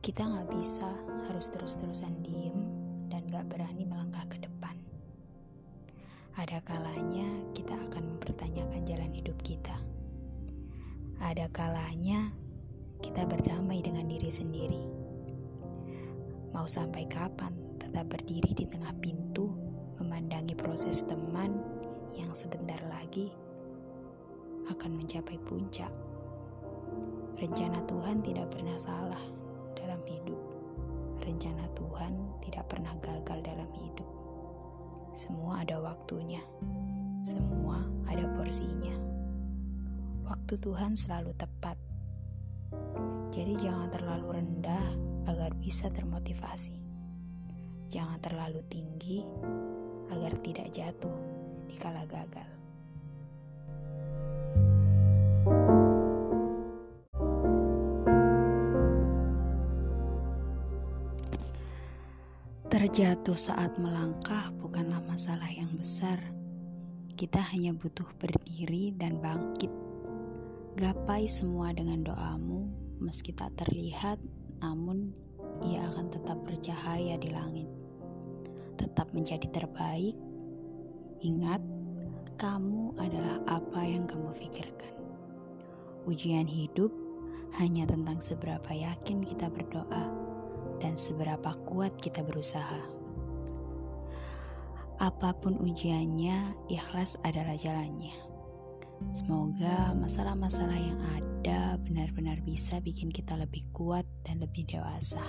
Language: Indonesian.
Kita nggak bisa harus terus-terusan diem dan gak berani melangkah ke depan. Ada kalanya kita akan mempertanyakan jalan hidup kita. Ada kalanya kita berdamai dengan diri sendiri. Mau sampai kapan tetap berdiri di tengah pintu, memandangi proses teman yang sebentar lagi akan mencapai puncak. Rencana Tuhan tidak pernah salah dalam hidup. Rencana Tuhan tidak pernah gagal dalam hidup. Semua ada waktunya, semua ada porsinya. Waktu Tuhan selalu tepat, jadi jangan terlalu rendah agar bisa termotivasi. Jangan terlalu tinggi agar tidak jatuh di kala gagal. Terjatuh saat melangkah bukanlah masalah yang besar. Kita hanya butuh berdiri dan bangkit. Gapai semua dengan doamu, meski tak terlihat, namun ia akan tetap bercahaya di langit. Tetap menjadi terbaik. Ingat, kamu adalah apa yang kamu pikirkan. Ujian hidup hanya tentang seberapa yakin kita berdoa dan seberapa kuat kita berusaha. Apa pun ujiannya, ikhlas adalah jalannya. Semoga masalah-masalah yang ada benar-benar bisa bikin kita lebih kuat dan lebih dewasa.